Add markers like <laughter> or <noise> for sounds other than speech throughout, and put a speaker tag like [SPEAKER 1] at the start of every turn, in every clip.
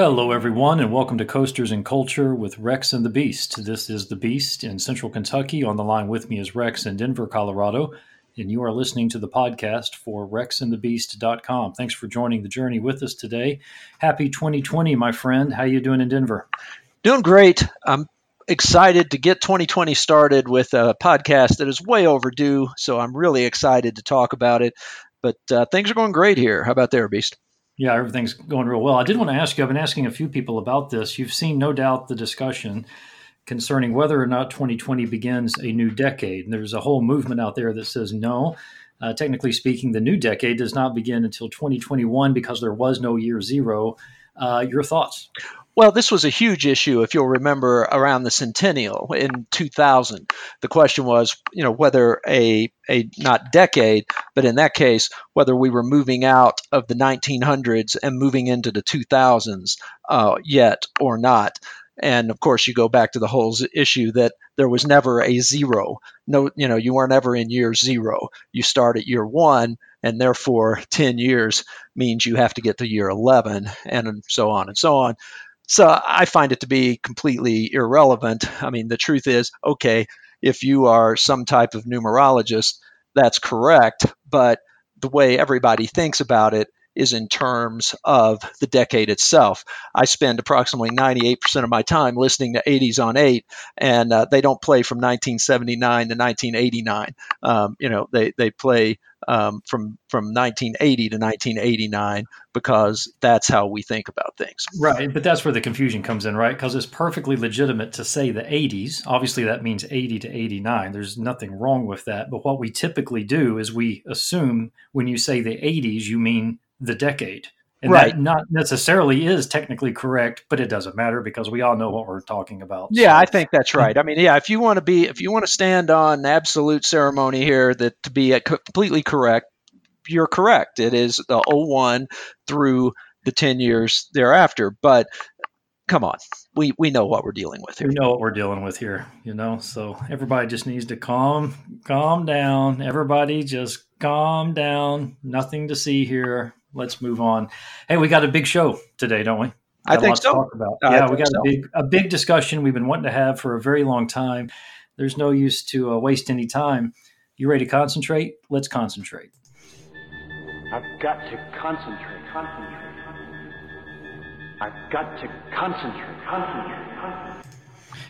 [SPEAKER 1] Hello, everyone, and welcome to Coasters and Culture with Rex and the Beast. This is the Beast in Central Kentucky. On the line with me is Rex in Denver, Colorado, and you are listening to the podcast for rexandthebeast.com. Thanks for joining the journey with us today. Happy 2020, my friend. How are you doing in Denver?
[SPEAKER 2] Doing great. I'm excited to get 2020 started with a podcast that is way overdue, so I'm really excited to talk about it. But uh, things are going great here. How about there, Beast?
[SPEAKER 1] Yeah, everything's going real well. I did want to ask you, I've been asking a few people about this. You've seen, no doubt, the discussion concerning whether or not 2020 begins a new decade. And there's a whole movement out there that says no. Uh, technically speaking, the new decade does not begin until 2021 because there was no year zero. Uh, your thoughts?
[SPEAKER 2] Well, this was a huge issue, if you'll remember, around the centennial in 2000. The question was, you know, whether a a not decade, but in that case, whether we were moving out of the 1900s and moving into the 2000s uh, yet or not. And of course, you go back to the whole issue that there was never a zero. No, you know, you weren't ever in year zero. You start at year one, and therefore 10 years means you have to get to year 11, and so on and so on. So I find it to be completely irrelevant. I mean, the truth is, okay, if you are some type of numerologist, that's correct. But the way everybody thinks about it is in terms of the decade itself. I spend approximately 98% of my time listening to 80s on 8, and uh, they don't play from 1979 to 1989. Um, you know, they, they play um, from, from 1980 to 1989 because that's how we think about things.
[SPEAKER 1] Right, but that's where the confusion comes in, right? Because it's perfectly legitimate to say the 80s. Obviously, that means 80 to 89. There's nothing wrong with that. But what we typically do is we assume when you say the 80s, you mean the decade. And right. that not necessarily is technically correct, but it doesn't matter because we all know what we're talking about.
[SPEAKER 2] Yeah, so. I think that's <laughs> right. I mean, yeah, if you want to be, if you want to stand on absolute ceremony here that to be completely correct, you're correct. It is the 01 through the 10 years thereafter. But come on, we, we know what we're dealing with here.
[SPEAKER 1] We know what we're dealing with here, you know. So everybody just needs to calm calm down. Everybody just calm down. Nothing to see here let's move on. Hey, we got a big show today, don't we?
[SPEAKER 2] I think so.
[SPEAKER 1] talk about. yeah, we got so. a big a big discussion we've been wanting to have for a very long time. There's no use to uh, waste any time. You ready to concentrate? Let's concentrate.
[SPEAKER 3] I've got to concentrate. Concentrate. I've got to concentrate. Concentrate. Concentrate.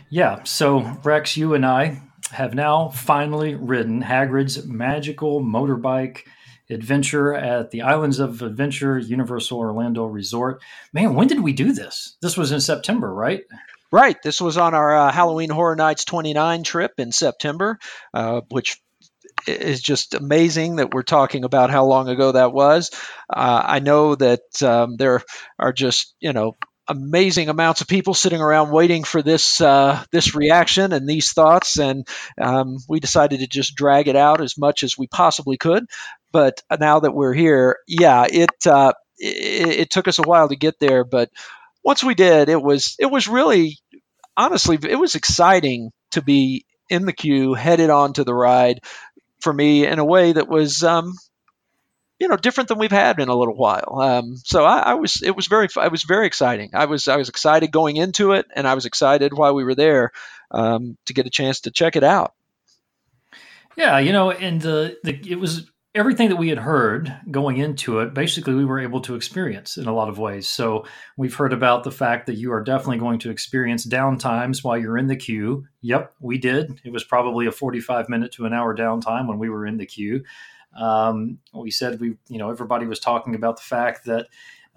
[SPEAKER 1] Yeah. So Rex, you and I have now finally ridden Hagrid's magical motorbike adventure at the Islands of Adventure Universal Orlando Resort. Man, when did we do this? This was in September, right?
[SPEAKER 2] Right. This was on our uh, Halloween Horror Nights 29 trip in September, uh, which is just amazing that we're talking about how long ago that was. Uh, I know that um, there are just, you know, amazing amounts of people sitting around waiting for this uh, this reaction and these thoughts, and um, we decided to just drag it out as much as we possibly could. But now that we're here, yeah, it, uh, it, it took us a while to get there, but once we did, it was it was really honestly it was exciting to be in the queue, headed on to the ride for me in a way that was um, you know different than we've had in a little while. Um, so I, I, was it was very it was very exciting. I was I was excited going into it, and I was excited while we were there um, to get a chance to check it out.
[SPEAKER 1] Yeah, you know, and the, the it was everything that we had heard going into it, basically, we were able to experience in a lot of ways. So we've heard about the fact that you are definitely going to experience downtimes while you're in the queue. Yep, we did. It was probably a 45 minute to an hour downtime when we were in the queue. Um, we said we, you know, everybody was talking about the fact that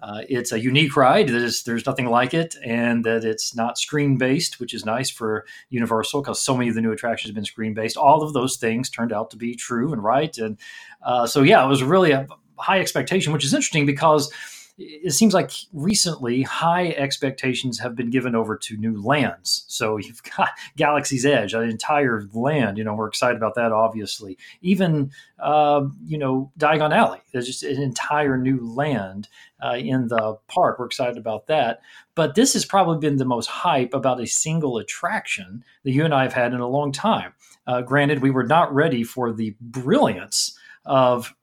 [SPEAKER 1] uh, it's a unique ride. That is, there's nothing like it, and that it's not screen based, which is nice for Universal because so many of the new attractions have been screen based. All of those things turned out to be true and right, and uh, so yeah, it was really a high expectation, which is interesting because it seems like recently high expectations have been given over to new lands. So you've <laughs> got Galaxy's Edge, an entire land. You know, we're excited about that, obviously. Even, uh, you know, Diagon Alley, there's just an entire new land uh, in the park. We're excited about that. But this has probably been the most hype about a single attraction that you and I have had in a long time. Uh, granted, we were not ready for the brilliance of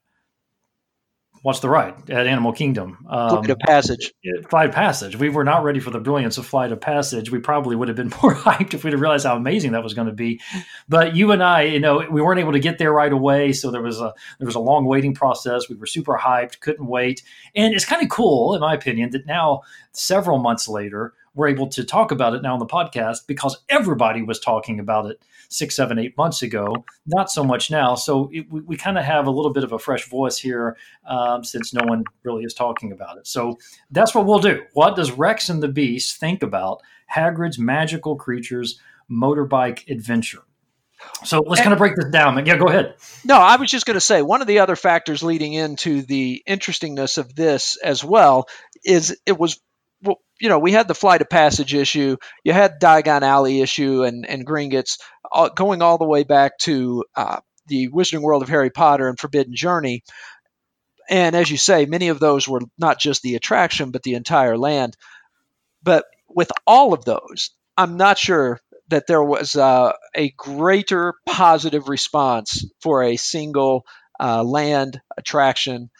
[SPEAKER 1] watch the ride at Animal Kingdom.
[SPEAKER 2] Um, Flight of Passage.
[SPEAKER 1] Flight of Passage. We were not ready for the brilliance of Flight of Passage. We probably would have been <laughs> more hyped if we'd have realized how amazing that was going to be. But you and I, you know, we weren't able to get there right away, so there was a there was a long waiting process. We were super hyped, couldn't wait, and it's kind of cool, in my opinion, that now several months later we're able to talk about it now on the podcast because everybody was talking about it six, seven, eight months ago. Not so much now. So it, we, we kind of have a little bit of a fresh voice here um, since no one really is talking about it. So that's what we'll do. What does Rex and the Beast think about Hagrid's magical creatures motorbike adventure? So let's kind of break this down. Yeah, go ahead.
[SPEAKER 2] No, I was just going to say one of the other factors leading into the interestingness of this as well is it was you know, we had the flight of passage issue, you had Diagon Alley issue, and and Gringotts going all the way back to uh, the Wizarding World of Harry Potter and Forbidden Journey. And as you say, many of those were not just the attraction, but the entire land. But with all of those, I'm not sure that there was uh, a greater positive response for a single uh, land attraction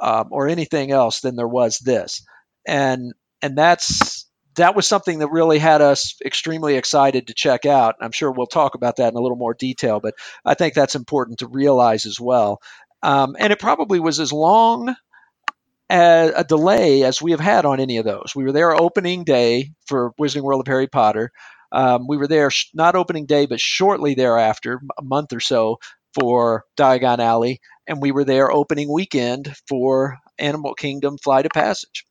[SPEAKER 2] um, or anything else than there was this. And and that's that was something that really had us extremely excited to check out. I'm sure we'll talk about that in a little more detail, but I think that's important to realize as well. Um, and it probably was as long a, a delay as we have had on any of those. We were there opening day for Wizarding World of Harry Potter. Um, we were there sh- not opening day, but shortly thereafter, a month or so for Diagon Alley, and we were there opening weekend for Animal Kingdom Flight of Passage.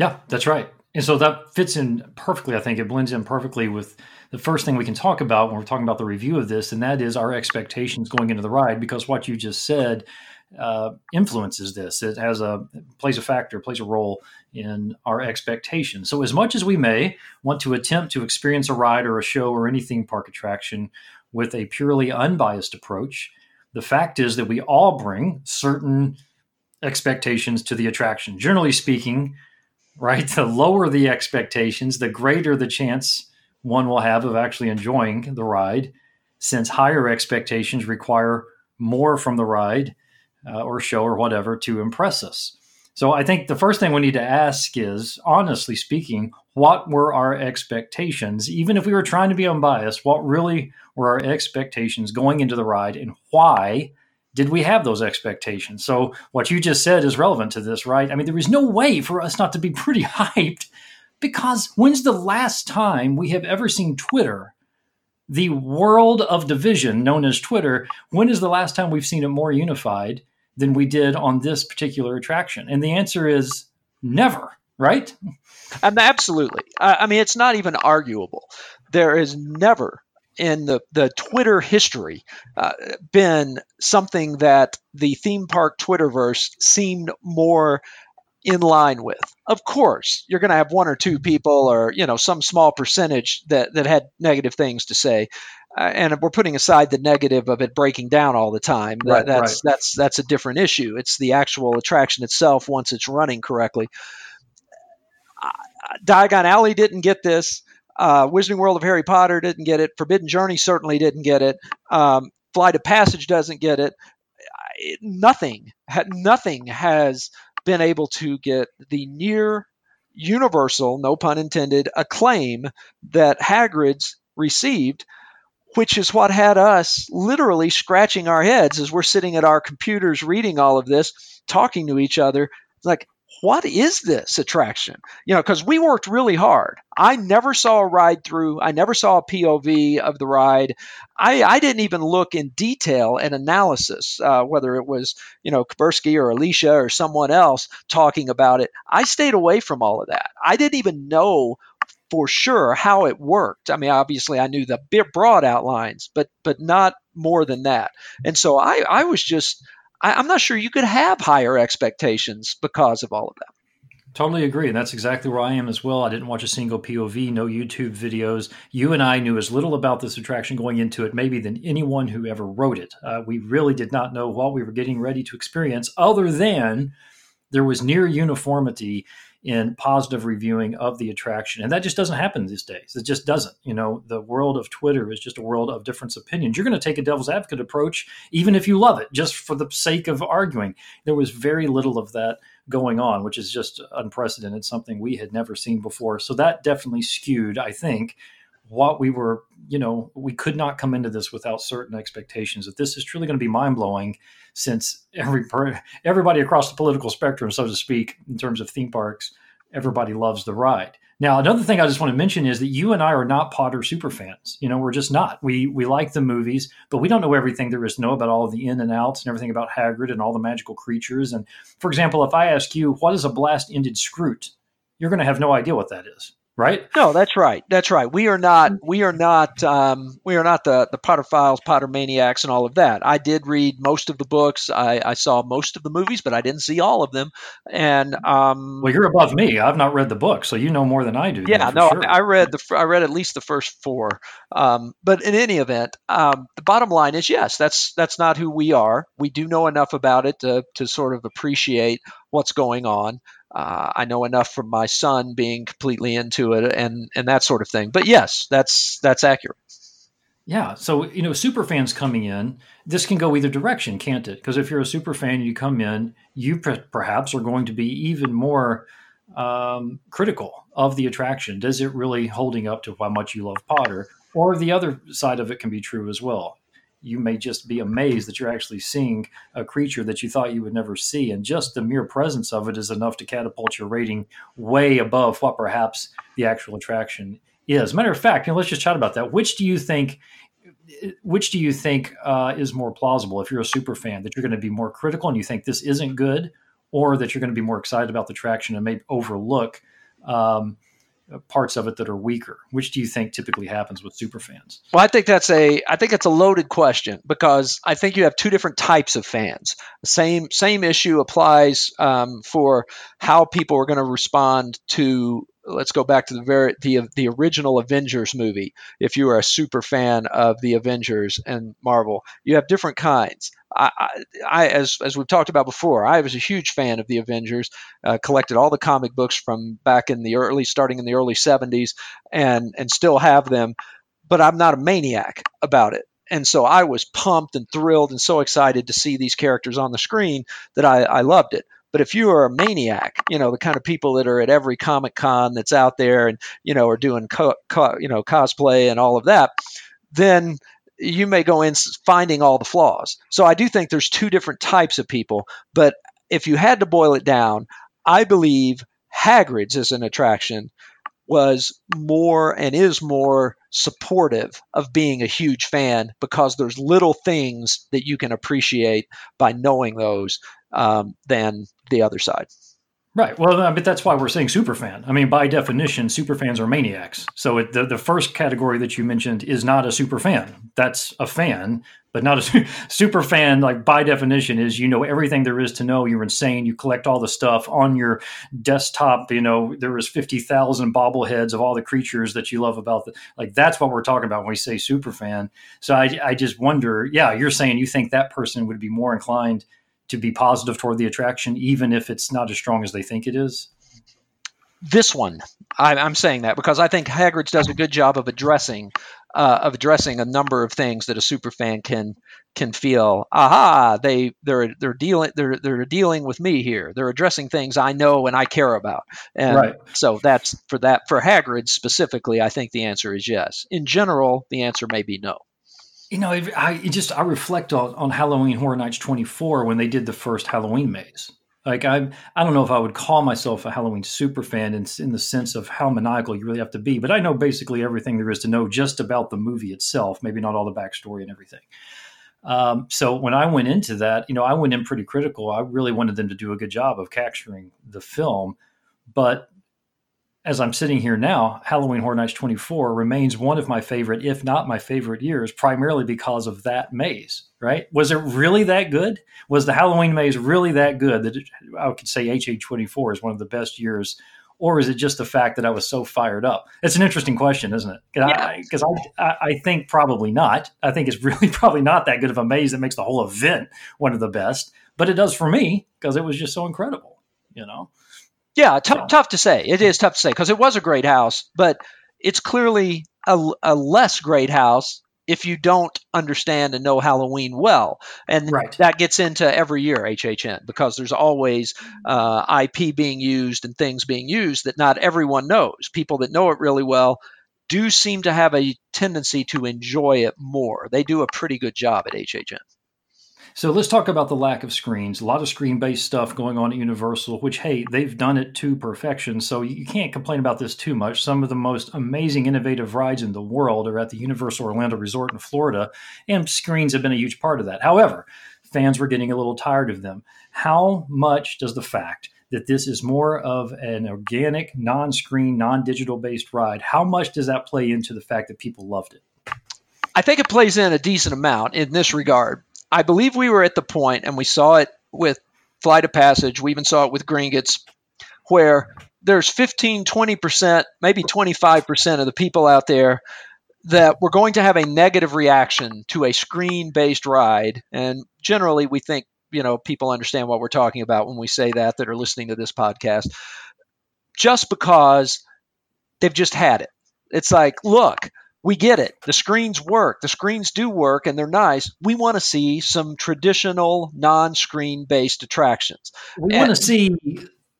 [SPEAKER 1] Yeah, that's right. And so that fits in perfectly. I think it blends in perfectly with the first thing we can talk about when we're talking about the review of this, and that is our expectations going into the ride. Because what you just said uh, influences this. It has a plays a factor, plays a role in our expectations. So as much as we may want to attempt to experience a ride or a show or any theme park attraction with a purely unbiased approach, the fact is that we all bring certain expectations to the attraction. Generally speaking, right? The lower the expectations, the greater the chance one will have of actually enjoying the ride, since higher expectations require more from the ride uh, or show or whatever to impress us. So I think the first thing we need to ask is, honestly speaking, what were our expectations? Even if we were trying to be unbiased, what really were our expectations going into the ride and why did we have those expectations? So what you just said is relevant to this, right? I mean, there is no way for us not to be <laughs> pretty hyped because when's the last time we have ever seen Twitter, the world of division known as Twitter, when is the last time we've seen it more unified than we did on this particular attraction? And the answer is never, right?
[SPEAKER 2] Um, absolutely. I mean, it's not even arguable. There is never in the, the Twitter history uh, been something that the theme park Twitterverse seemed more in line with. Of course, you're going to have one or two people or, you know, some small percentage that, that had negative things to say. Uh, and we're putting aside the negative of it breaking down all the time. That, that's right. that's that's a different issue. It's the actual attraction itself once it's running correctly. Uh, Diagon Alley didn't get this. Uh, Wizarding World of Harry Potter didn't get it. Forbidden Journey certainly didn't get it. Um, Flight of Passage doesn't get it. it nothing, nothing has been able to get the near universal, no pun intended, acclaim that Hagrid's received, which is what had us literally scratching our heads as we're sitting at our computers reading all of this, talking to each other. Like, what is this attraction? You know, because we worked really hard. I never saw a ride through. I never saw a POV of the ride. I, I didn't even look in detail and analysis, uh, whether it was, you know, Kabursky or Alicia or someone else talking about it. I stayed away from all of that. I didn't even know for sure how it worked. I mean, obviously I knew the broad outlines, but but not more than that. And so I, I was just I, am not sure you could have higher expectations because of all of that.
[SPEAKER 1] Totally agree. And that's exactly where I am as well. I didn't watch a single POV, no YouTube videos. You and I knew as little about this attraction going into it, maybe than anyone who ever wrote it. Uh, we really did not know what we were getting ready to experience, other than there was near uniformity in positive reviewing of the attraction. And that just doesn't happen these days. It just doesn't. You know, the world of Twitter is just a world of different opinions. You're going to take a devil's advocate approach, even if you love it, just for the sake of arguing. There was very little of that going on, which is just unprecedented, something we had never seen before. So that definitely skewed, I think, what we were, you know, we could not come into this without certain expectations that this is truly going to be mind blowing since every everybody across the political spectrum, so to speak, in terms of theme parks, everybody loves the ride. Now, another thing I just want to mention is that you and I are not Potter super fans. You know, we're just not. We we like the movies, but we don't know everything there is to know about all of the in and outs and everything about Hagrid and all the magical creatures. And for example, if I ask you what is a blast ended Skrewt, you're going to have no idea what that is right?
[SPEAKER 2] No, that's right. That's right. We are not. We are not. Um, we are not the the Potterphiles, Potter Maniacs, and all of that. I did read most of the books. I, I saw most of the movies, but I didn't see all of them. And um,
[SPEAKER 1] well, you're above me. I've not read the book, so you know more than I do.
[SPEAKER 2] Yeah, no, sure. I read the. I read at least the first four. Um, but in any event, um, the bottom line is yes. That's that's not who we are. We do know enough about it to to sort of appreciate what's going on. Uh, I know enough from my son being completely into it and and that sort of thing. But yes, that's that's accurate.
[SPEAKER 1] Yeah, so you know, super fans coming in, this can go either direction, can't it? Because if you're a super fan and you come in, you perhaps are going to be even more um, critical of the attraction. Does it really holding up to how much you love Potter? Or the other side of it can be true as well you may just be amazed that you're actually seeing a creature that you thought you would never see. And just the mere presence of it is enough to catapult your rating way above what perhaps the actual attraction is. Matter of fact, you know, let's just chat about that. Which do you think? Which do you think uh, is more plausible? If you're a super fan, that you're going to be more critical and you think this isn't good, or that you're going to be more excited about the attraction and maybe overlook um, parts of it that are weaker? Which do you think typically happens with super fans?
[SPEAKER 2] Well, I think that's a I think it's a loaded question because I think you have two different types of fans. Same same issue applies um, for how people are going to respond to let's go back to the very the the original Avengers movie. If you are a super fan of the Avengers and Marvel, you have different kinds. I, I, as as we've talked about before, I was a huge fan of the Avengers. Uh, collected all the comic books from back in the early, starting in the early '70s, and and still have them. But I'm not a maniac about it. And so I was pumped and thrilled and so excited to see these characters on the screen that I, I loved it. But if you are a maniac, you know, the kind of people that are at every Comic Con that's out there and, you know, are doing, co- co- you know, cosplay and all of that, then you may go in finding all the flaws. So I do think there's two different types of people. But if you had to boil it down, I believe Hagrid's as an attraction was more and is more supportive of being a huge fan because there's little things that you can appreciate by knowing those um, than the other side.
[SPEAKER 1] Right. Well, but that's why we're saying super fan. I mean, by definition, super fans are maniacs. So it, the the first category that you mentioned is not a super fan. That's a fan, but not a <laughs> super fan. Like by definition, is you know everything there is to know. You're insane. You collect all the stuff on your desktop. You know there was fifty thousand bobbleheads of all the creatures that you love about the. Like that's what we're talking about when we say super fan. So I I just wonder. Yeah, you're saying you think that person would be more inclined to be positive toward the attraction, even if it's not as strong as they think it is?
[SPEAKER 2] This one, I'm saying that because I think Hagrid's does a good job of addressing uh, of addressing a number of things that a super fan can can feel. Aha, they they're they're dealing they're they're dealing with me here. They're addressing things I know and I care about. And right. so that's for that for Hagrid specifically. I think the answer is yes. In general, the answer may be no
[SPEAKER 1] you know, I just I reflect on, on Halloween Horror Nights 24 when they did the first Halloween maze. Like I I don't know if I would call myself a Halloween super fan in, in the sense of how maniacal you really have to be, but I know basically everything there is to know just about the movie itself. Maybe not all the backstory and everything. Um, so when I went into that, you know, I went in pretty critical. I really wanted them to do a good job of capturing the film, but as I'm sitting here now, Halloween Horror Nights 24 remains one of my favorite, if not my favorite years, primarily because of that maze, right? Was it really that good? Was the Halloween maze really that good that it, I could say HH24 is one of the best years? Or is it just the fact that I was so fired up? It's an interesting question, isn't it? Because I, I, I think probably not. I think it's <laughs> really probably not that good of a maze that makes the whole event one of the best, but it does for me because it was just so incredible, you know?
[SPEAKER 2] Yeah, tough, tough to say. It is tough to say because it was a great house, but it's clearly a, a less great house if you don't understand and know Halloween well. And
[SPEAKER 1] Right.
[SPEAKER 2] that gets into every year HHN because there's always uh, IP being used and things being used that not everyone knows. People that know it really well do seem to have a tendency to enjoy it more. They do a pretty good job at HHN.
[SPEAKER 1] So let's talk about the lack of screens. A lot of screen-based stuff going on at Universal, which hey, they've done it to perfection. So you can't complain about this too much. Some of the most amazing, innovative rides in the world are at the Universal Orlando Resort in Florida, and screens have been a huge part of that. However, fans were getting a little tired of them. How much does the fact that this is more of an organic, non-screen, non-digital based ride, how much does that play into the fact that people loved it?
[SPEAKER 2] I think it plays in a decent amount in this regard. I believe we were at the point, and we saw it with Flight of Passage, we even saw it with Gringotts, where there's 15, 20%, maybe 25% of the people out there that were going to have a negative reaction to a screen based ride. And generally, we think, you know, people understand what we're talking about when we say that, that are listening to this podcast, just because they've just had it. It's like, look, we get it. The screens work. The screens do work and they're nice. We want to see some traditional non screen based attractions.
[SPEAKER 1] We want to see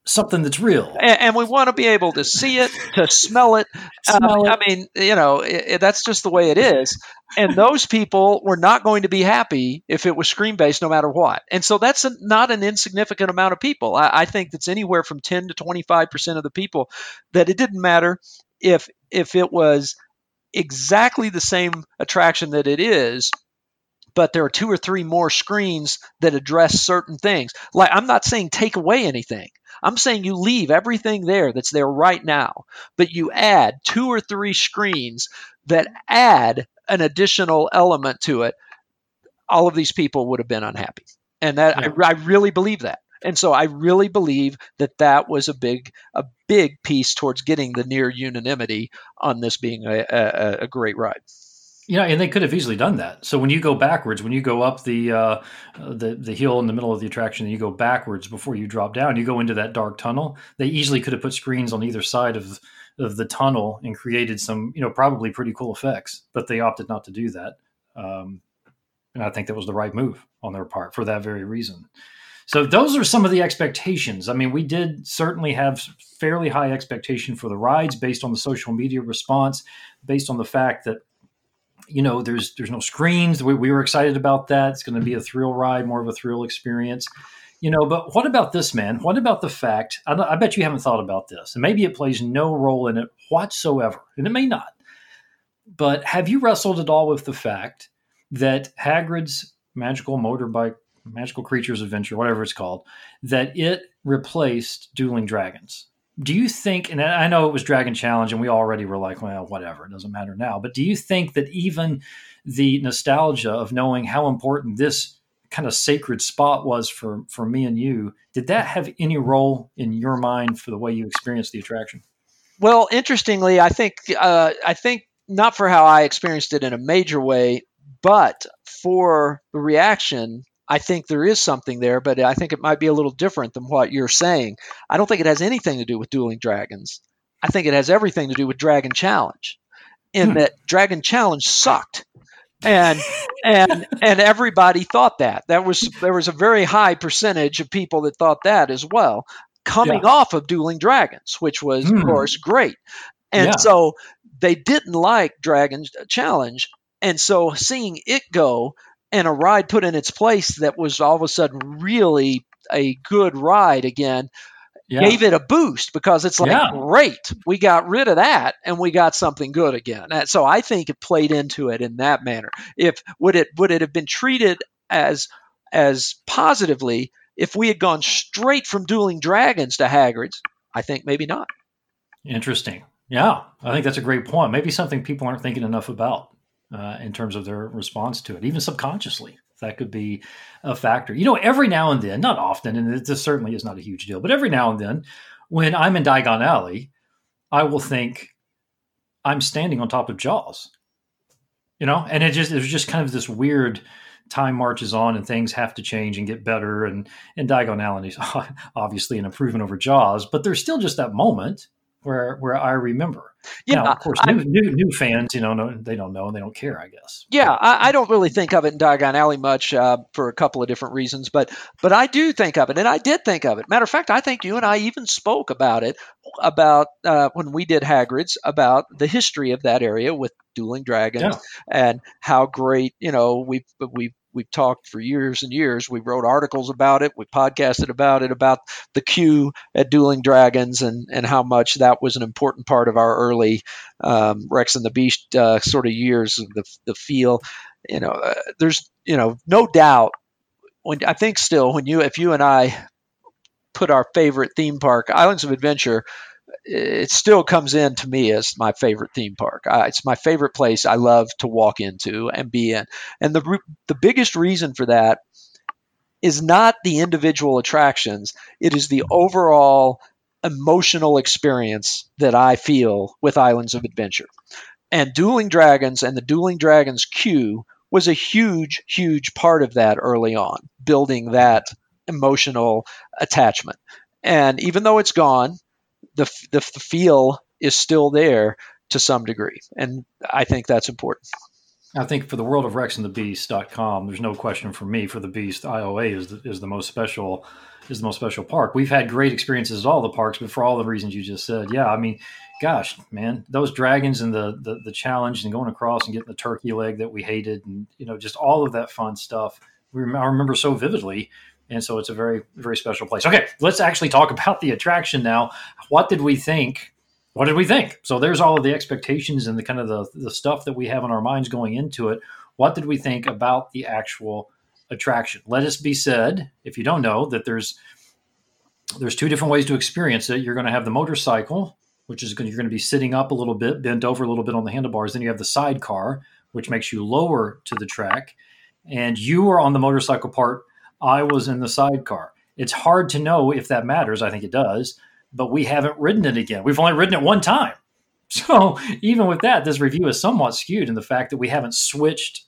[SPEAKER 1] something that's real.
[SPEAKER 2] And, and we want to be able to see it, to smell it. <laughs> Um,
[SPEAKER 1] Smell it.
[SPEAKER 2] I mean, you know, i i- that's just the way it is. And those people were not going to be happy if it was screen based, no matter what. And so that's a, not an insignificant amount of people. I, I think that's anywhere from 10 to 25% of the people that it didn't matter if if it was exactly the same attraction that it is but there are two or three more screens that address certain things. Like i'm not saying take away anything. I'm saying you leave everything there that's there right now but you add two or three screens that add an additional element to it all of these people would have been unhappy. And that
[SPEAKER 1] Yeah.
[SPEAKER 2] I, I really believe that and so i really believe that that was a big a big piece towards getting the near unanimity on this being a, a, a great ride
[SPEAKER 1] Yeah, and they could have easily done that. So when you go backwards, when you go up the uh, the the hill in the middle of the attraction, and you go backwards before you drop down, you go into that dark tunnel. They easily could have put screens on either side of of the tunnel and created some, you know, probably pretty cool effects. But they opted not to do that, um, and I think that was the right move on their part for that very reason. So those are some of the expectations. I mean, we did certainly have fairly high expectation for the rides based on the social media response, based on the fact that you know there's there's no screens. We, we were excited about that. It's going to be a thrill ride, more of a thrill experience. You know, but what about this, man? What about the fact? I, I bet you haven't thought about this, and maybe it plays no role in it whatsoever, and it may not. But have you wrestled at all with the fact that Hagrid's magical motorbike, magical creatures adventure, whatever it's called, that it replaced Dueling Dragons? Do you think, and I know it was Dragon Challenge, and we already were like, well, whatever, it doesn't matter now. But do you think that even the nostalgia of knowing how important this kind of sacred spot was for for me and you, did that have any role in your mind for the way you experienced the attraction?
[SPEAKER 2] Well, interestingly, I think uh, I think not for how I experienced it in a major way, but for the reaction, I think there is something there. But I think it might be a little different than what you're saying. I don't think it has anything to do with dueling dragons. I think it has everything to do with Dragon Challenge, in
[SPEAKER 1] Hmm.
[SPEAKER 2] that Dragon Challenge sucked. And and and everybody thought that. That was there was a very high percentage of people that thought that as well, coming off of Dueling Dragons, which was of
[SPEAKER 1] Hmm.
[SPEAKER 2] course great. And
[SPEAKER 1] Yeah.
[SPEAKER 2] so they didn't like Dragon Challenge, and so seeing it go and a ride put in its place that was all of a sudden really a good ride again
[SPEAKER 1] Yeah.
[SPEAKER 2] gave it a boost because it's like
[SPEAKER 1] Yeah.
[SPEAKER 2] great we got rid of that and we got something good again And so i think it played into it in that manner if would it would it have been treated as as positively if we had gone straight from dueling dragons to hagrid's i think maybe not
[SPEAKER 1] Interesting. Yeah, I think that's a great point. Maybe something people aren't thinking enough about uh, in terms of their response to it, even subconsciously. That could be a factor. You know, every now and then, not often, and this certainly is not a huge deal, but every now and then, when I'm in Diagon Alley, I will think I'm standing on top of Jaws. You know, and it just it was just kind of this weird time marches on and things have to change and get better, and and Diagon Alley is <laughs> obviously an improvement over Jaws, but there's still just that moment where where I remember. Yeah, now, of course, new, new, new fans, you know, no, they don't know and they don't care, I guess.
[SPEAKER 2] Yeah, I, I, don't really think of it in Diagon Alley much uh, for a couple of different reasons, but but I do think of it, and I did think of it. Matter of fact, I think you and I even spoke about it about uh, when we did Hagrid's about the history of that area with dueling dragons yeah. and how great you know we've we've we've talked for years and years. We wrote articles about it. We podcasted about it, about the queue at Dueling Dragons and, and how much that was an important part of our early um, Rex and the Beast uh, sort of years, the, the feel. You know, uh, there's, you know, no doubt when I think still when you, if you and I put our favorite theme park, Islands of Adventure, it still comes in to me as my favorite theme park. It's my favorite place I love to walk into and be in. And the the biggest reason for that is not the individual attractions, it is the overall emotional experience that I feel with Islands of Adventure. And Dueling Dragons and the Dueling Dragons queue was a huge, huge part of that early on, building that emotional attachment. And even though it's gone, the, the, feel is still there to some degree. And I think that's important.
[SPEAKER 1] I think for the world of Rex and the Beast.com, there's no question for me for the Beast IOA is the, is the most special is the most special park. We've had great experiences at all the parks, but for all the reasons you just said, yeah, I mean, gosh, man, those dragons and the, the the challenge and going across and getting the turkey leg that we hated, and you know, just all of that fun stuff. We, I remember so vividly and so it's a very very special place. Okay, let's actually talk <laughs> about the attraction now. What did we think? What did we think? So there's all of the expectations and the kind of the the stuff that we have in our minds going into it. What did we think about the actual attraction? Let us be said, if you don't know, that there's there's two different ways to experience it. You're going to have the motorcycle, which is going you're going to be sitting up a little bit, bent over a little bit on the handlebars. Then you have the sidecar, which makes you lower to the track, and you are on the motorcycle part I was in the sidecar. It's hard to know if that matters. I think it does, but we haven't ridden it again. We've only ridden it one time. <laughs> So even with that, this review is somewhat skewed in the fact that we haven't switched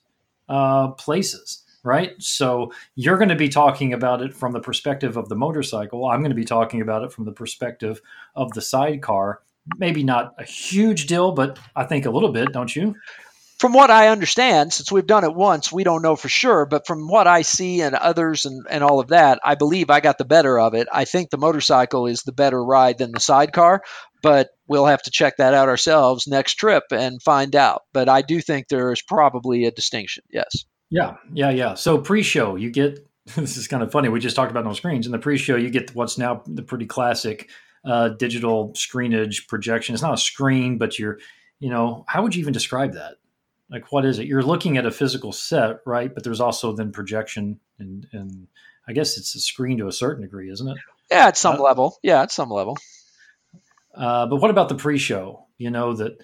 [SPEAKER 1] uh, places, right? So you're going to be talking about it from the perspective of the motorcycle. I'm going to be talking about it from the perspective of the sidecar. Maybe not a huge deal, but I think a little bit, don't you?
[SPEAKER 2] From what I understand, since we've done it once, we don't know for sure. But from what I see and others and, and all of that, I believe I got the better of it. I think the motorcycle is the better ride than the sidecar, but we'll have to check that out ourselves next trip and find out. But I do think there is probably a distinction. Yes.
[SPEAKER 1] Yeah. Yeah. Yeah. So pre show, you get <laughs> this is kind of funny. We just talked about no screens. In the pre show, you get what's now the pretty classic uh, digital screenage projection. It's not a screen, but you're, you know, how would you even describe that? Like what is it? You're looking at a physical set right? But there's also then projection and and i guess it's a screen to a certain degree isn't it?
[SPEAKER 2] Yeah at some uh, level. Yeah at some level.
[SPEAKER 1] Uh, but what about the pre-show? You know that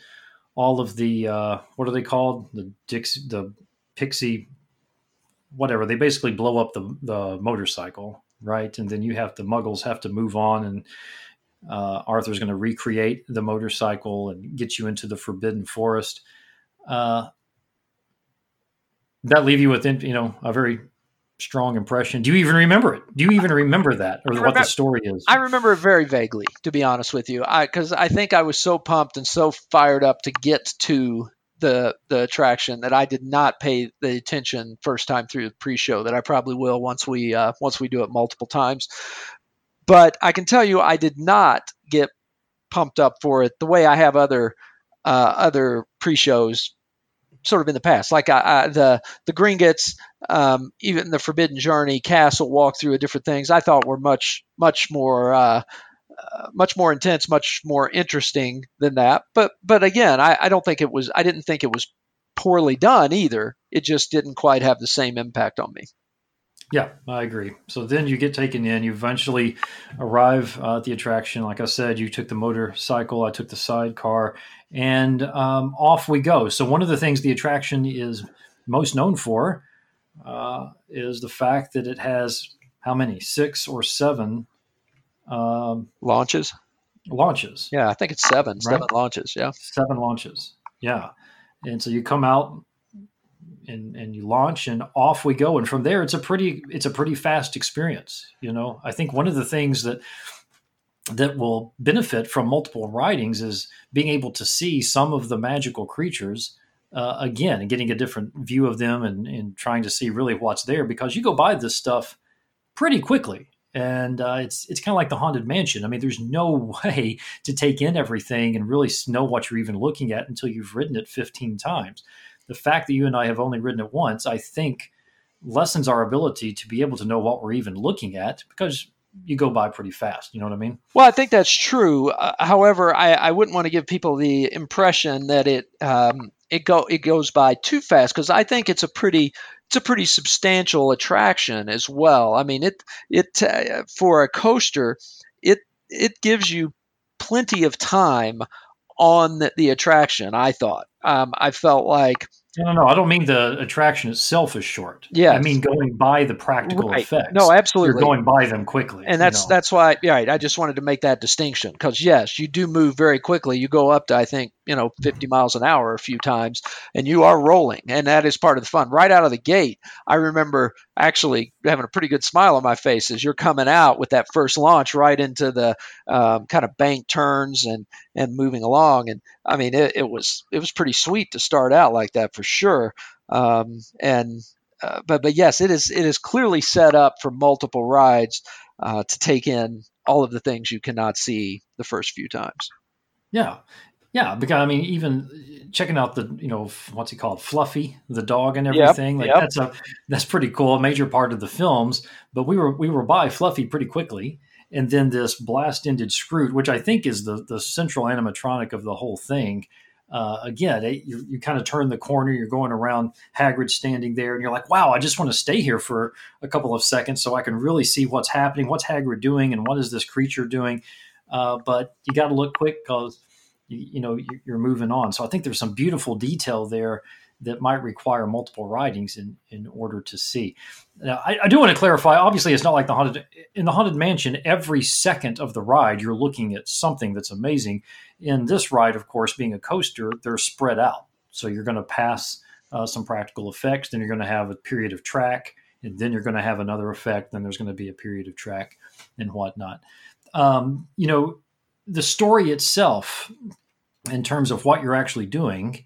[SPEAKER 1] all of the uh, what are they called? The dix the pixie whatever. They basically blow up the the motorcycle right? And then you have the muggles have to move on and uh, arthur's going to recreate the motorcycle and get you into the forbidden forest. Uh, that leave you with you know a very strong impression. Do you even remember it? Do you even remember that or remember, what the story is?
[SPEAKER 2] I remember it very vaguely, to be honest with you. I because I think I was so pumped and so fired up to get to the the attraction that I did not pay the attention first time through the pre-show that I probably will once we uh, once we do it multiple times. But I can tell you, I did not get pumped up for it the way I have other uh, other pre-shows sort of in the past, like I, I, the the Gringotts, um, even the Forbidden Journey, Castle walkthrough of different things, I thought were much much more uh, uh, much more intense, much more interesting than that. But but again, I, I don't think it was. I didn't think it was poorly done either. It just didn't quite have the same impact on me.
[SPEAKER 1] Yeah, I agree. So then you get taken in. You eventually arrive uh, at the attraction. Like I said, you took the motorcycle. I took the sidecar, and um, off we go. So one of the things the attraction is most known for uh, is the fact that it has how many six or seven um,
[SPEAKER 2] launches.
[SPEAKER 1] Launches.
[SPEAKER 2] Yeah, I think it's seven. Right? Seven launches. Yeah,
[SPEAKER 1] seven launches. Yeah, and so you come out and and you launch and off we go and from there it's a pretty it's a pretty fast experience you know i think one of the things that that will benefit from multiple ridings is being able to see some of the magical creatures uh, again and getting a different view of them and, and trying to see really what's there because you go by this stuff pretty quickly and uh, it's it's kind of like the haunted mansion. I mean, there's no <laughs> way to take in everything and really know what you're even looking at until you've ridden it 15 times. The fact that you and I have only ridden it once, I think, lessens our ability to be able to know what we're even looking at because you go by pretty fast. You know what I mean?
[SPEAKER 2] Well, I think that's true. Uh, however, I, I wouldn't want to give people the impression that it um, it go it goes by too fast because I think it's a pretty it's a pretty substantial attraction as well. I mean, it it uh, for a coaster, it it gives you plenty of time on the, the attraction. I thought. Um, I felt like
[SPEAKER 1] no, no, no. I don't mean the attraction itself is short.
[SPEAKER 2] Yeah,
[SPEAKER 1] I mean going by the practical
[SPEAKER 2] right.
[SPEAKER 1] effects.
[SPEAKER 2] No, absolutely.
[SPEAKER 1] You're going by them quickly,
[SPEAKER 2] and that's
[SPEAKER 1] you know?
[SPEAKER 2] that's why. Right. I just wanted to make that distinction because yes, you do move very quickly. You go up to I think you know 50 miles an hour a few times, and you are rolling, and that is part of the fun. Right out of the gate, I remember actually having a pretty good smile on my face as you're coming out with that first launch right into the um, kind of bank turns and and moving along, and I mean it, it was it was pretty sweet to start out like that for sure. Um, and uh, but but yes, it is it is clearly set up for multiple rides uh, to take in all of the things you cannot see the first few times.
[SPEAKER 1] Yeah, yeah. Because I mean, even checking out the you know what's he called, Fluffy, the dog, and everything.
[SPEAKER 2] Yep,
[SPEAKER 1] like
[SPEAKER 2] yep.
[SPEAKER 1] that's a that's pretty cool. A major part of the films. But we were we were by Fluffy pretty quickly. And then this blast ended Skrewt, which I think is the, the central animatronic of the whole thing, uh, again, it, you, you kind of turn the corner, you're going around Hagrid standing there, and you're like, wow, I just want to stay here for a couple of seconds so I can really see what's happening, what's Hagrid doing, and what is this creature doing. Uh, but you got to look quick because you, you, know you're moving on. So I think there's some beautiful detail there that might require multiple ridings in, in order to see. Now, I, I, do want to clarify. Obviously, it's not like the haunted in the haunted mansion. Every second of the ride, you're looking at something that's amazing. In this ride, of course, being a coaster, they're spread out. So you're going to pass uh, some practical effects, then you're going to have a period of track, and then you're going to have another effect. Then there's going to be a period of track and whatnot. Um, you know, the story itself, in terms of what you're actually doing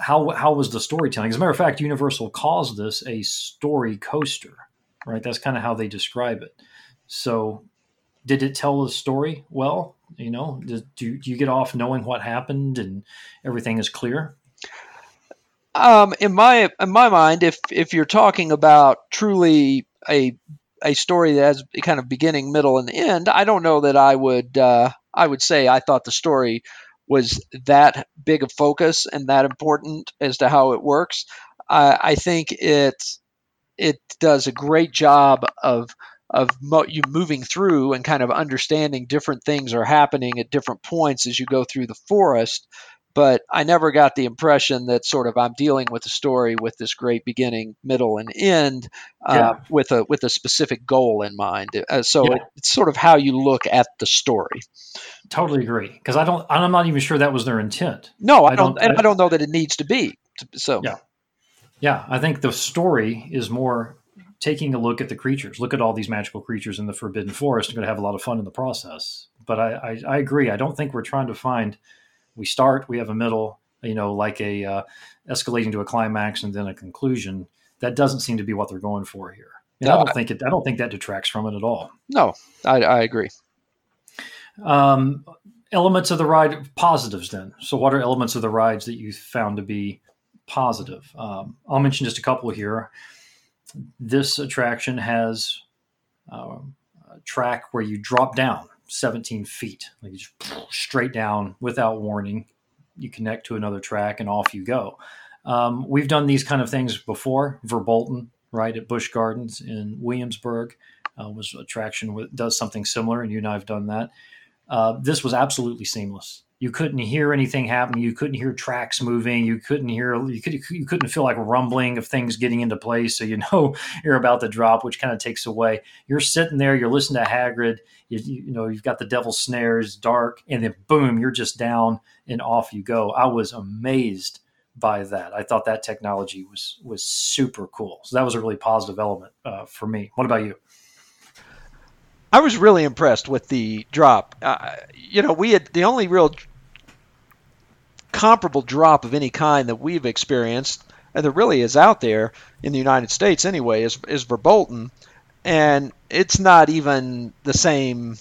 [SPEAKER 1] how how was the storytelling? As a matter of fact, Universal calls this a story coaster, right? That's kind of how they describe it. So, did it tell the story well? You know, did, do, do you get off knowing what happened and everything is clear?
[SPEAKER 2] Um, in my in my mind, if if you're talking about truly a a story that has kind of beginning, middle, and end, I don't know that I would uh, I would say I thought the story was that big a focus and that important as to how it works. Uh, I think it it does a great job of of mo- you moving through and kind of understanding different things are happening at different points as you go through the forest. But I never got the impression that sort of I'm dealing with a story with this great beginning, middle, and end uh,
[SPEAKER 1] Yeah.
[SPEAKER 2] with a with a specific goal in mind. Uh, so
[SPEAKER 1] Yeah.
[SPEAKER 2] it, it's sort of how you look at the story.
[SPEAKER 1] Totally agree. Because I don't, I'm not even sure that was their intent.
[SPEAKER 2] No, I,
[SPEAKER 1] I
[SPEAKER 2] don't,
[SPEAKER 1] don't-
[SPEAKER 2] and I don't know that it needs to be. So
[SPEAKER 1] Yeah. Yeah, I think the story is more taking a look at the creatures. Look at all these magical creatures in the Forbidden Forest. You're going to have a lot of fun in the process. But I, I, I agree. I don't think we're trying to find. We start, we have a middle, you know, like a uh, escalating to a climax and then a conclusion. That doesn't seem to be what they're going for here. And I don't think it. I don't think that detracts from it at all.
[SPEAKER 2] no, I, I agree.
[SPEAKER 1] Um, elements of the ride positives then. So, what are elements of the rides that you found to be positive? Um, I'll mention just a couple here. This attraction has uh, a track where you drop down 17 feet, like just straight down without warning. You connect to another track and off you go. Um, we've done these kind of things before. Verbolten, right at Busch Gardens in Williamsburg, uh, was a traction that does something similar, and you and I have done that. Uh, this was absolutely seamless. You couldn't hear anything happening. You couldn't hear tracks moving. You couldn't hear. You could. You couldn't feel like rumbling of things getting into place. So you <laughs> know you're about to drop, which kind of takes away. You're sitting there. You're listening to Hagrid. You, you, know you've got the devil's snares, dark, and then boom, you're just down and off you go. I was amazed by that. I thought that technology was was super cool. So that was a really positive element uh, for me. What about you?
[SPEAKER 2] I was really impressed with the drop. Uh, you know, we had the only real comparable drop of any kind that we've experienced, and there really is out there in the United States anyway, is, is Verbolten, and it's not even the same,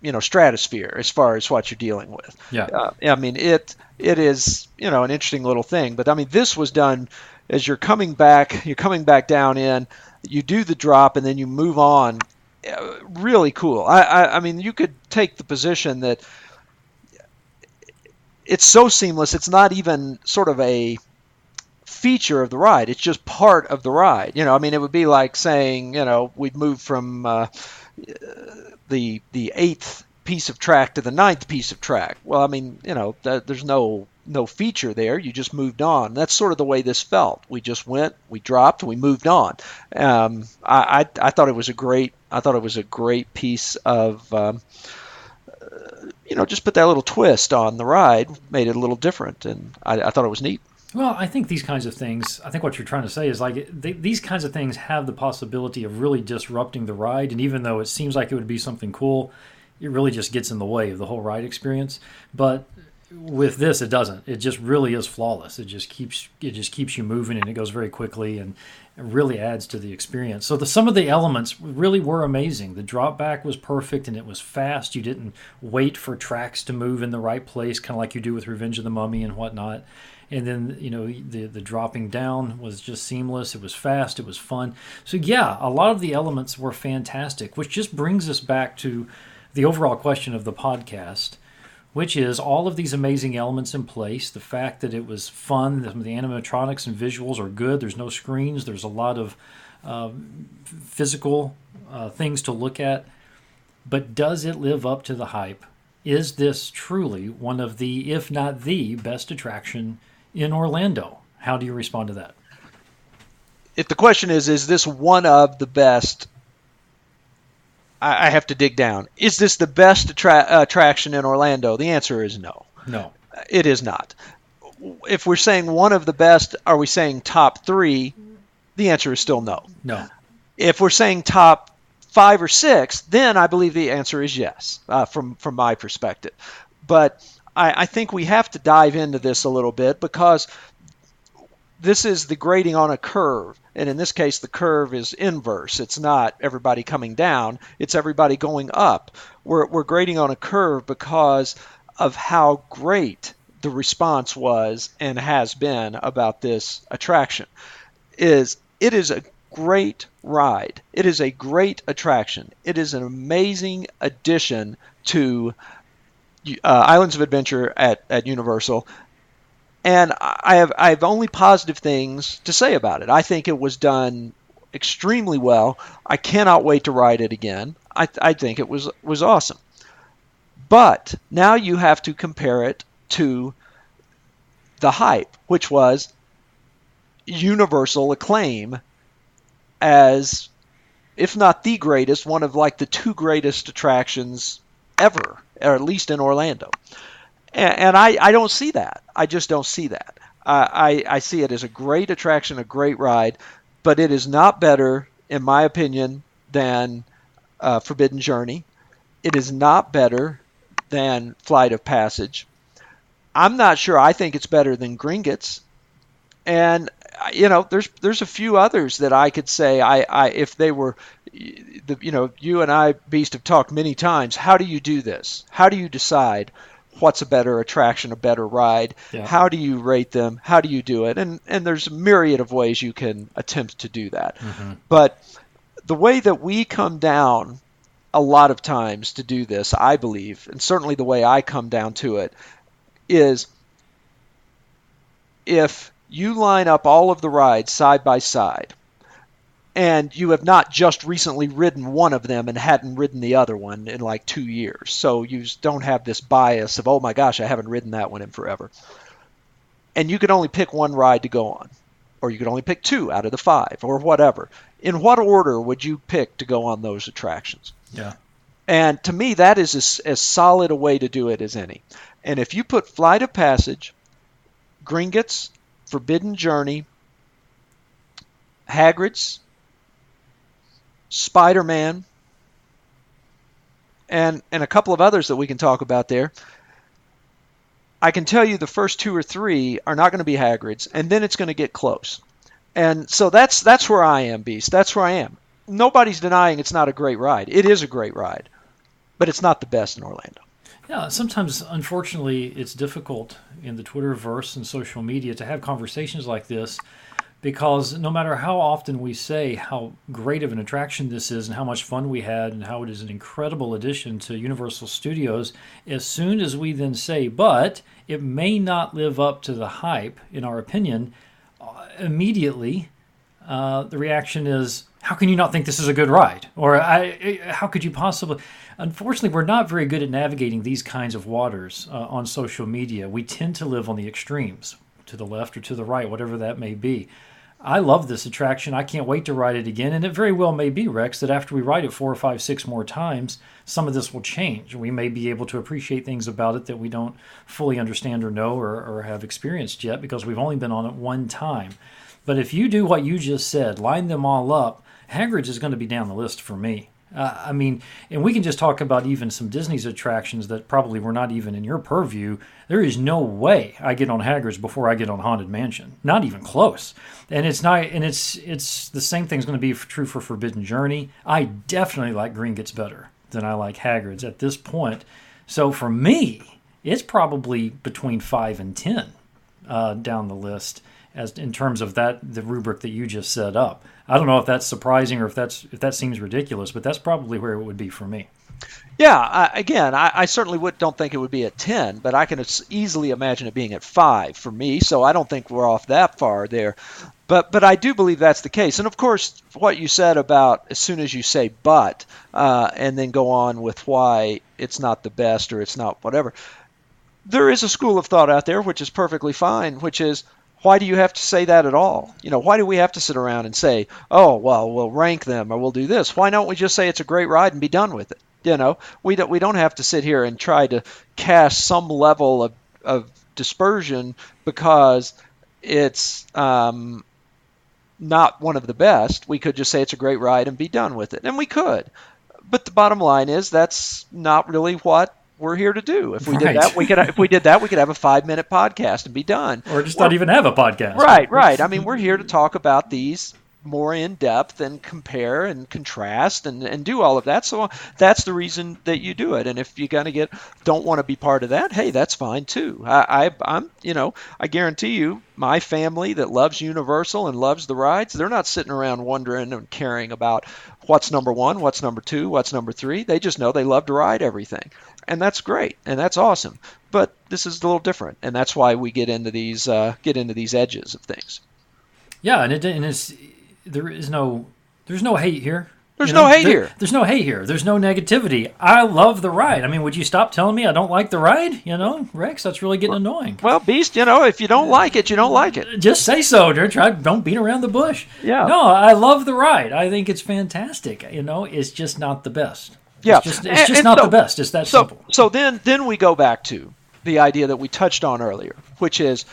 [SPEAKER 2] you know, stratosphere as far as what you're dealing with.
[SPEAKER 1] Yeah.
[SPEAKER 2] Uh, I mean, it it is you know an interesting little thing, but I mean, this was done as you're coming back, you're coming back down in, you do the drop, and then you move on really cool. I, I, I mean, you could take the position that it's so seamless. It's not even sort of a feature of the ride. It's just part of the ride. You know, I mean, it would be like saying, you know, we'd move from uh, the the eighth piece of track to the ninth piece of track. Well, I mean, you know, th- there's no no feature there. You just moved on. That's sort of the way this felt. We just went, we dropped, we moved on. Um, I, I, I thought it was a great I thought it was a great piece of. Um, you know, just put that little twist on the ride, made it a little different, and I, I thought it was neat.
[SPEAKER 1] Well, I think these kinds of things, I think what you're trying to say is like they, these kinds of things have the possibility of really disrupting the ride. And even though it seems like it would be something cool, it really just gets in the way of the whole ride experience. But with this, it doesn't. It just really is flawless. It just keeps it just keeps you moving, and it goes very quickly, and it really adds to the experience. So the some of the elements really were amazing. The drop back was perfect, and it was fast. You didn't wait for tracks to move in the right place, kind of like you do with Revenge of the Mummy and whatnot. And then you know the the dropping down was just seamless. It was fast. It was fun. So yeah, a lot of the elements were fantastic, which just brings us back to the overall question of the podcast which is all of these amazing elements in place. The fact that it was fun, the, animatronics and visuals are good. There's no screens. There's a lot of uh, physical uh, things to look at. But does it live up to the hype? Is this truly one of the, if not the best attraction in Orlando? How do you respond to that?
[SPEAKER 2] If the question is, is this one of the best I, I have to dig down. Is this the best attra- attraction in Orlando? The answer is no.
[SPEAKER 1] No,
[SPEAKER 2] it is not. If we're saying one of the best, are we saying top three? The answer is still no.
[SPEAKER 1] No.
[SPEAKER 2] If we're saying top five or six, then I believe the answer is yes, uh, from from my perspective. But I, I think we have to dive into this a little bit because this is the grading on a curve. And in this case, the curve is inverse. It's not everybody coming down, it's everybody going up. We're, we're grading on a curve because of how great the response was and has been about this attraction. Is it is a great ride. It is a great attraction. It is an amazing addition to uh, Islands of Adventure at, at Universal and I have I have only positive things to say about it. I think it was done extremely well. I cannot wait to ride it again. I, I think it was was awesome. But now you have to compare it to the hype, which was universal acclaim as if not the greatest, one of like the two greatest attractions ever, or at least in Orlando. And, and I, I don't see that. I just don't see that. Uh, I, I see it as a great attraction, a great ride, but it is not better, in my opinion, than uh, Forbidden Journey. It is not better than Flight of Passage. I'm not sure. I think it's better than Gringotts. And you know, there's there's a few others that I could say I, I if they were, the, you know, you and I, Beast, have talked many times. How do you do this? How do you decide? What's a better attraction, a better ride? Yeah. How do you rate them? How do you do it? And and there's a myriad of ways you can attempt to do that. Mm-hmm. But the way that we come down a lot of times to do this, I believe, and certainly the way I come down to it is if you line up all of the rides side by side and you have not just recently ridden one of them and hadn't ridden the other one in like two years. So you don't have this bias of, oh my gosh, I haven't ridden that one in forever. And you could only pick one ride to go on, or you could only pick two out of the five, or whatever. In what order would you pick to go on those attractions?
[SPEAKER 1] Yeah.
[SPEAKER 2] And to me, that is as, as solid a way to do it as any. And if you put Flight of Passage, Gringotts, Forbidden Journey, Hagrid's, Spider Man, and and a couple of others that we can talk about there. I can tell you the first two or three are not going to be Hagrid's, and then it's going to get close. And so that's that's where I am, Beast. That's where I am. Nobody's denying it's not a great ride. It is a great ride, but it's not the best in Orlando.
[SPEAKER 1] Yeah, sometimes, unfortunately, it's difficult in the Twitterverse and social media to have conversations like this because no matter how often we say how great of an attraction this is and how much fun we had and how it is an incredible addition to Universal Studios, as soon as we then say, but it may not live up to the hype, in our opinion, uh, immediately uh, the reaction is, how can you not think this is a good ride? Or I, how could you possibly? Unfortunately, we're not very good at navigating these kinds of waters uh, on social media. We tend to live on the extremes, to the left or to the right, whatever that may be. I love this attraction. I can't wait to ride it again. And it very well may be, Rex, that after we ride it four or five, six more times, some of this will change. We may be able to appreciate things about it that we don't fully understand or know or, or have experienced yet because we've only been on it one time. But if you do what you just said, line them all up, Hagrid's is going to be down the list for me. Uh, I mean, and we can just talk about even some Disney's attractions that probably were not even in your purview. There is no way I get on Hagrid's before I get on Haunted Mansion. Not even close. And it's not. And it's it's the same thing's going to be true for Forbidden Journey. I definitely like Gringotts better than I like Hagrid's at this point. So for me, it's probably between five and ten uh, down the list as in terms of that the rubric that you just set up. I don't know if that's surprising or if that's if that seems ridiculous, but that's probably where it would be for me.
[SPEAKER 2] Yeah, I, again, I, I, certainly would don't think it would be at ten, but I can easily imagine it being at five for me. So I don't think we're off that far there. But but I do believe that's the case. And of course, what you said about as soon as you say but, uh, and then go on with why it's not the best or it's not whatever. There is a school of thought out there which is perfectly fine, which is why do you have to say that at all? You know, why do we have to sit around and say, oh, well, we'll rank them or we'll do this? Why don't we just say it's a great ride and be done with it? You know, we don't we don't have to sit here and try to cast some level of, of dispersion because it's um, not one of the best. We could just say it's a great ride and be done with it, and we could. But the bottom line is that's not really what we're here to do. If we right. did that, we could if we did that, we could have a five minute podcast and be done.
[SPEAKER 1] Or just not even have a podcast.
[SPEAKER 2] Right, right. I mean, we're here to talk about these more in depth and compare and contrast and, and do all of that. So that's the reason that you do it. And if you're gonna get don't want to be part of that, hey, that's fine too. I, I am you know I guarantee you, my family that loves Universal and loves the rides, they're not sitting around wondering and caring about what's number one, what's number two, what's number three. They just know they love to ride everything and that's great and that's awesome. But this is a little different, and that's why we get into these uh, get into these edges of things.
[SPEAKER 1] Yeah, and it and it's there is no there's no hate here.
[SPEAKER 2] There's you know, no hate
[SPEAKER 1] there,
[SPEAKER 2] here.
[SPEAKER 1] There's no hate here. There's no negativity. I love the ride. I mean, would you stop telling me I don't like the ride? You know, Rex, that's really getting annoying.
[SPEAKER 2] Well, Beast, you know, if you don't like it, you don't like it.
[SPEAKER 1] Just say so. Try, don't beat around the bush.
[SPEAKER 2] Yeah.
[SPEAKER 1] No, I love the ride. I think it's fantastic. You know, it's just not the best.
[SPEAKER 2] Yeah,
[SPEAKER 1] it's just, it's just and, not so, the best. It's that
[SPEAKER 2] so,
[SPEAKER 1] simple.
[SPEAKER 2] So then, then we go back to the idea that we touched on earlier, which is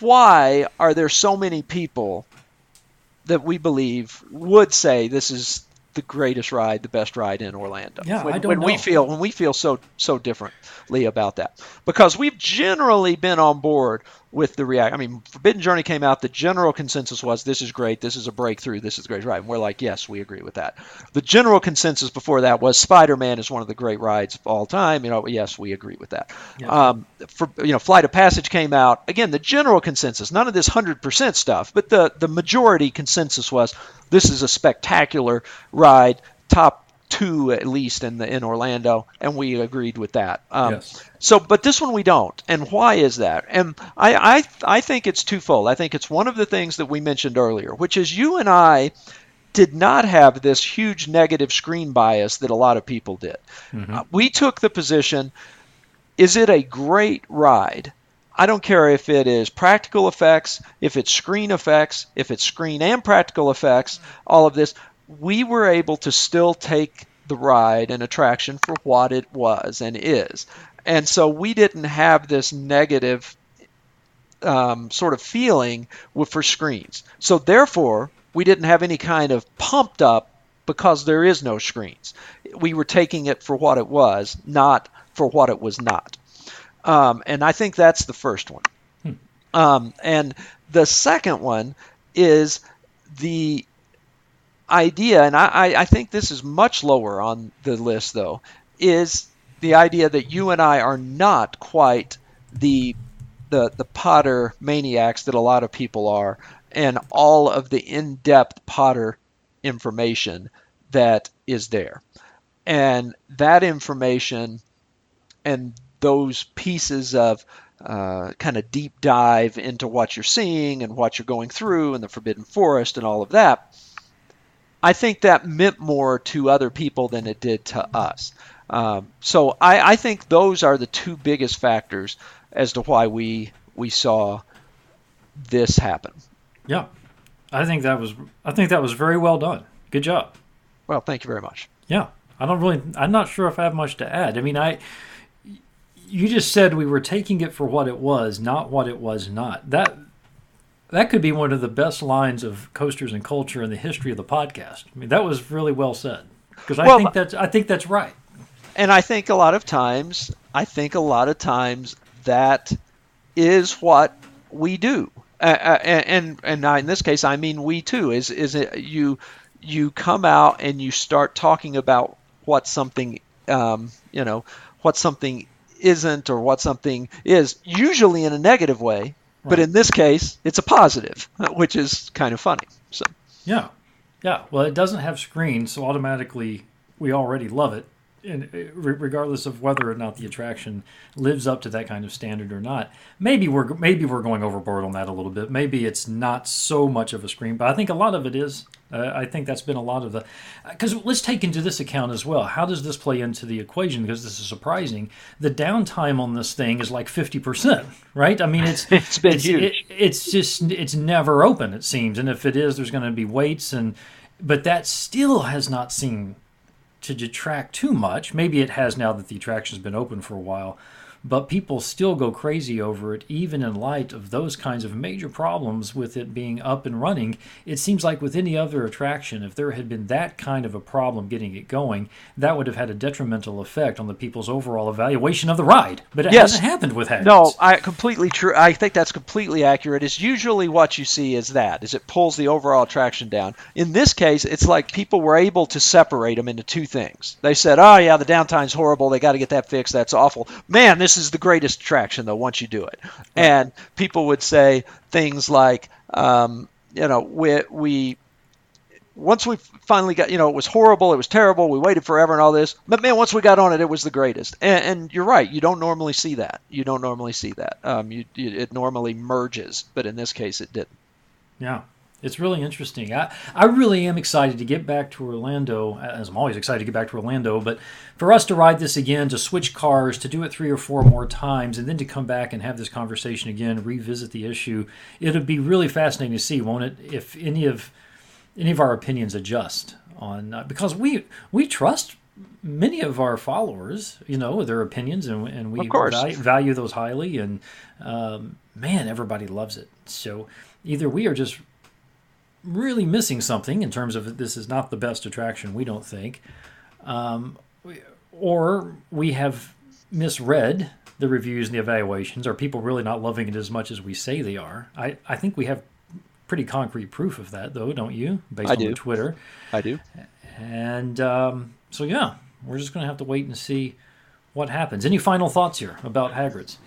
[SPEAKER 2] why are there so many people that we believe would say this is the greatest ride, the best ride in Orlando.
[SPEAKER 1] Yeah,
[SPEAKER 2] when,
[SPEAKER 1] I don't
[SPEAKER 2] when
[SPEAKER 1] know.
[SPEAKER 2] we feel when we feel so so differently about that, because we've generally been on board with the react. I mean, Forbidden Journey came out. The general consensus was this is great. This is a breakthrough. This is great ride. And we're like, yes, we agree with that. The general consensus before that was Spider Man is one of the great rides of all time. You know, yes, we agree with that. Yeah. Um, for you know, Flight of Passage came out again. The general consensus, none of this hundred percent stuff, but the the majority consensus was this is a spectacular ride. Top two at least in the in Orlando, and we agreed with that.
[SPEAKER 1] Um, yes.
[SPEAKER 2] So, but this one we don't, and why is that? And I, I I think it's twofold. I think it's one of the things that we mentioned earlier, which is you and I did not have this huge negative screen bias that a lot of people did. Mm-hmm. Uh, we took the position: is it a great ride? I don't care if it is practical effects, if it's screen effects, if it's screen and practical effects, all of this we were able to still take the ride and attraction for what it was and is. And so we didn't have this negative um, sort of feeling with, for screens. So therefore, we didn't have any kind of pumped up because there is no screens. We were taking it for what it was, not for what it was not. Um, and I think that's the first one. Hmm. Um, and the second one is the idea, and I, I think this is much lower on the list though, is the idea that you and I are not quite the the the Potter maniacs that a lot of people are, and all of the in-depth Potter information that is there, and that information and those pieces of uh, kind of deep dive into what you're seeing and what you're going through and the Forbidden Forest and all of that. I think that meant more to other people than it did to us. Um, so I, I, think those are the two biggest factors as to why we we saw this happen.
[SPEAKER 1] Yeah, I think that was I think that was very well done. Good job.
[SPEAKER 2] Well, thank you very much.
[SPEAKER 1] Yeah, I don't really. I'm not sure if I have much to add. I mean, I you just said we were taking it for what it was, not what it was not. That that could be one of the best lines of coasters and culture in the history of the podcast. I mean, that was really well said because I well, think that's I think that's right.
[SPEAKER 2] And I think a lot of times, I think a lot of times that is what we do. Uh, and and in this case, I mean we too. Is is it you you come out and you start talking about what something um, you know what something isn't or what something is, usually in a negative way. Right. But in this case, it's a positive, <laughs> which is kind of funny. So
[SPEAKER 1] yeah, yeah. Well, it doesn't have screens, so automatically we already love it and uh, regardless of whether or not the attraction lives up to that kind of standard or not. Maybe we're maybe we're going overboard on that a little bit. Maybe it's not so much of a scream, but I think a lot of it is. Uh, I think that's been a lot of the because let's take into this account as well. How does this play into the equation? Because this is surprising. The downtime on this thing is like fifty percent, right? I mean, it's <laughs>
[SPEAKER 2] it's been it's, huge. It,
[SPEAKER 1] it's just it's never open. It seems, and if it is, there's going to be waits and. But that still has not seen to detract too much. Maybe it has now that the attraction's been open for a while, but people still go crazy over it, even in light of those kinds of major problems with it being up and running. It seems like with any other attraction, if there had been that kind of a problem getting it going, that would have had a detrimental effect on the people's overall evaluation of the ride. But it yes. hasn't happened with Hagrid's.
[SPEAKER 2] No, I completely true. I think that's completely accurate. It's usually what you see is that is it pulls the overall attraction down. In this case, it's like people were able to separate them into two things. They said, "Oh yeah, the downtime's horrible. They got to get that fixed. That's awful." Man, this is the greatest attraction though once you do it. Right. And people would say things like, um, you know, we we once we finally got, you know, it was horrible, it was terrible, we waited forever and all this. But man, once we got on it, it was the greatest. And, and you're right, you don't normally see that. You don't normally see that. Um, you, you, it normally merges, but in this case, it didn't.
[SPEAKER 1] Yeah, it's really interesting. I, I really am excited to get back to Orlando, as I'm always excited to get back to Orlando, but for us to ride this again, to switch cars, to do it three or four more times, and then to come back and have this conversation again, revisit the issue, it'll be really fascinating to see, won't it, if any of any of our opinions adjust on uh, because we we trust many of our followers, you know, their opinions, and, and we value, value, those highly. And um, man, everybody loves it. So either we are just really missing something in terms of this is not the best attraction, we don't think. Um, or we have misread the reviews and the evaluations. Are people really not loving it as much as we say they are? I, I think we have pretty concrete proof of that, though, don't you? Based
[SPEAKER 2] I
[SPEAKER 1] on
[SPEAKER 2] do.
[SPEAKER 1] Twitter.
[SPEAKER 2] I do.
[SPEAKER 1] And um, so, yeah, we're just going to have to wait and see what happens. Any final thoughts here about Hagrid's?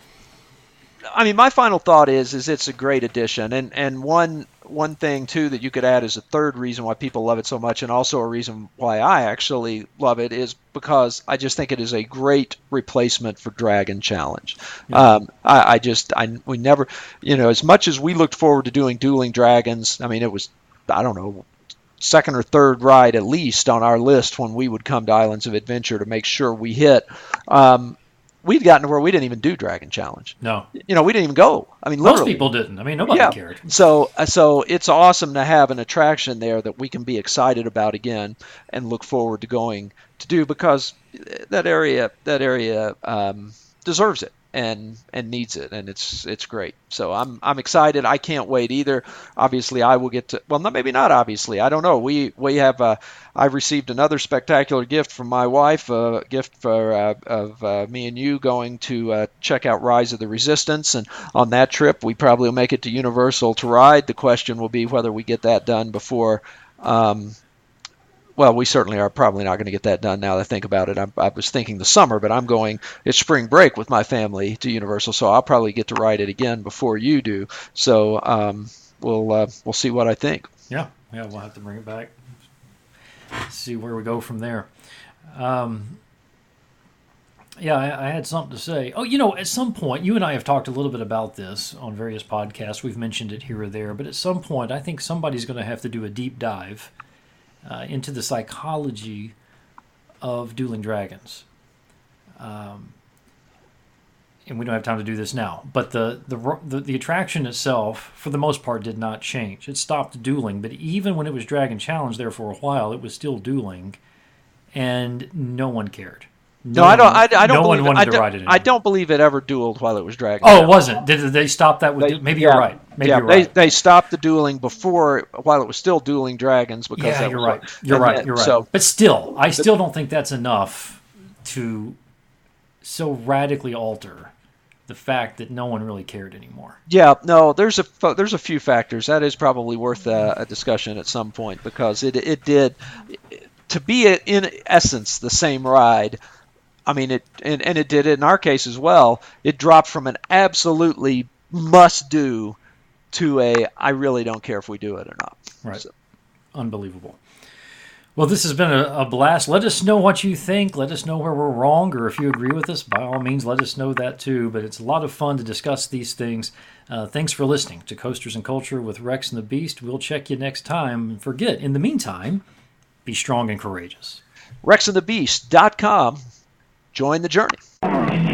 [SPEAKER 2] I mean, my final thought is is it's a great addition, and and one one thing too that you could add as a third reason why people love it so much, and also a reason why I actually love it is because I just think it is a great replacement for Dragon Challenge. Yeah. Um, I, I just I we never, you know, as much as we looked forward to doing Dueling Dragons, I mean, it was I don't know second or third ride at least on our list when we would come to Islands of Adventure to make sure we hit. Um, we've gotten to where we didn't even do Dragon Challenge.
[SPEAKER 1] No,
[SPEAKER 2] you know, we didn't even go. I mean, literally.
[SPEAKER 1] most people didn't. I mean, nobody
[SPEAKER 2] yeah.
[SPEAKER 1] cared.
[SPEAKER 2] So, uh, so it's awesome to have an attraction there that we can be excited about again and look forward to going to do because that area, that area um, deserves it. And and needs it, and it's it's great. So I'm I'm excited. I can't wait either. Obviously, I will get to. Well, not, maybe not. Obviously, I don't know. We we have. Uh, I've received another spectacular gift from my wife. A gift for uh, of uh, me and you going to uh, check out Rise of the Resistance, and on that trip, we probably will make it to Universal to ride. The question will be whether we get that done before. Um, well, we certainly are probably not going to get that done now that I think about it. I'm, i was thinking the summer, but I'm going, it's spring break with my family to Universal, so I'll probably get to ride it again before you do. So um, we'll, uh, we'll see what I think.
[SPEAKER 1] Yeah, yeah, we'll have to bring it back, see where we go from there. Um, yeah, I, I, had something to say. Oh, you know, at some point, you and I have talked a little bit about this on various podcasts. We've mentioned it here or there, but at some point, I think somebody's going to have to do a deep dive uh, into the psychology of dueling dragons. Um, and we don't have time to do this now, but the, the, the the attraction itself, for the most part, did not change. It stopped dueling, but even when it was Dragon Challenge there for a while, it was still dueling, and no one cared.
[SPEAKER 2] No, no I don't. I, I don't. No believe one wanted it, to ride it. I don't believe it ever dueled while it was dragging.
[SPEAKER 1] Oh, it wasn't. Did they stop that? With, they, maybe yeah, you're right. Maybe
[SPEAKER 2] yeah,
[SPEAKER 1] you're right.
[SPEAKER 2] They, they stopped the dueling before while it was still dueling dragons because
[SPEAKER 1] yeah, you're right. You're right. You're right. So, but still, I still don't think that's enough to so radically alter the fact that no one really cared anymore.
[SPEAKER 2] Yeah, no, there's a there's a few factors that is probably worth a, a discussion at some point because it it did to be in essence the same ride I mean, it and, and it did in our case as well. It dropped from an absolutely must do to a I really don't care if we do it or not.
[SPEAKER 1] Right. So. Unbelievable. Well, this has been a, a, blast. Let us know what you think. Let us know where we're wrong, or if you agree with us, by all means, let us know that too. But it's a lot of fun to discuss these things. Uh, thanks for listening to Coasters and Culture with Rex and the Beast. We'll check you next time. Forget, in the meantime, be strong and courageous.
[SPEAKER 2] RexandTheBeast.com join the journey.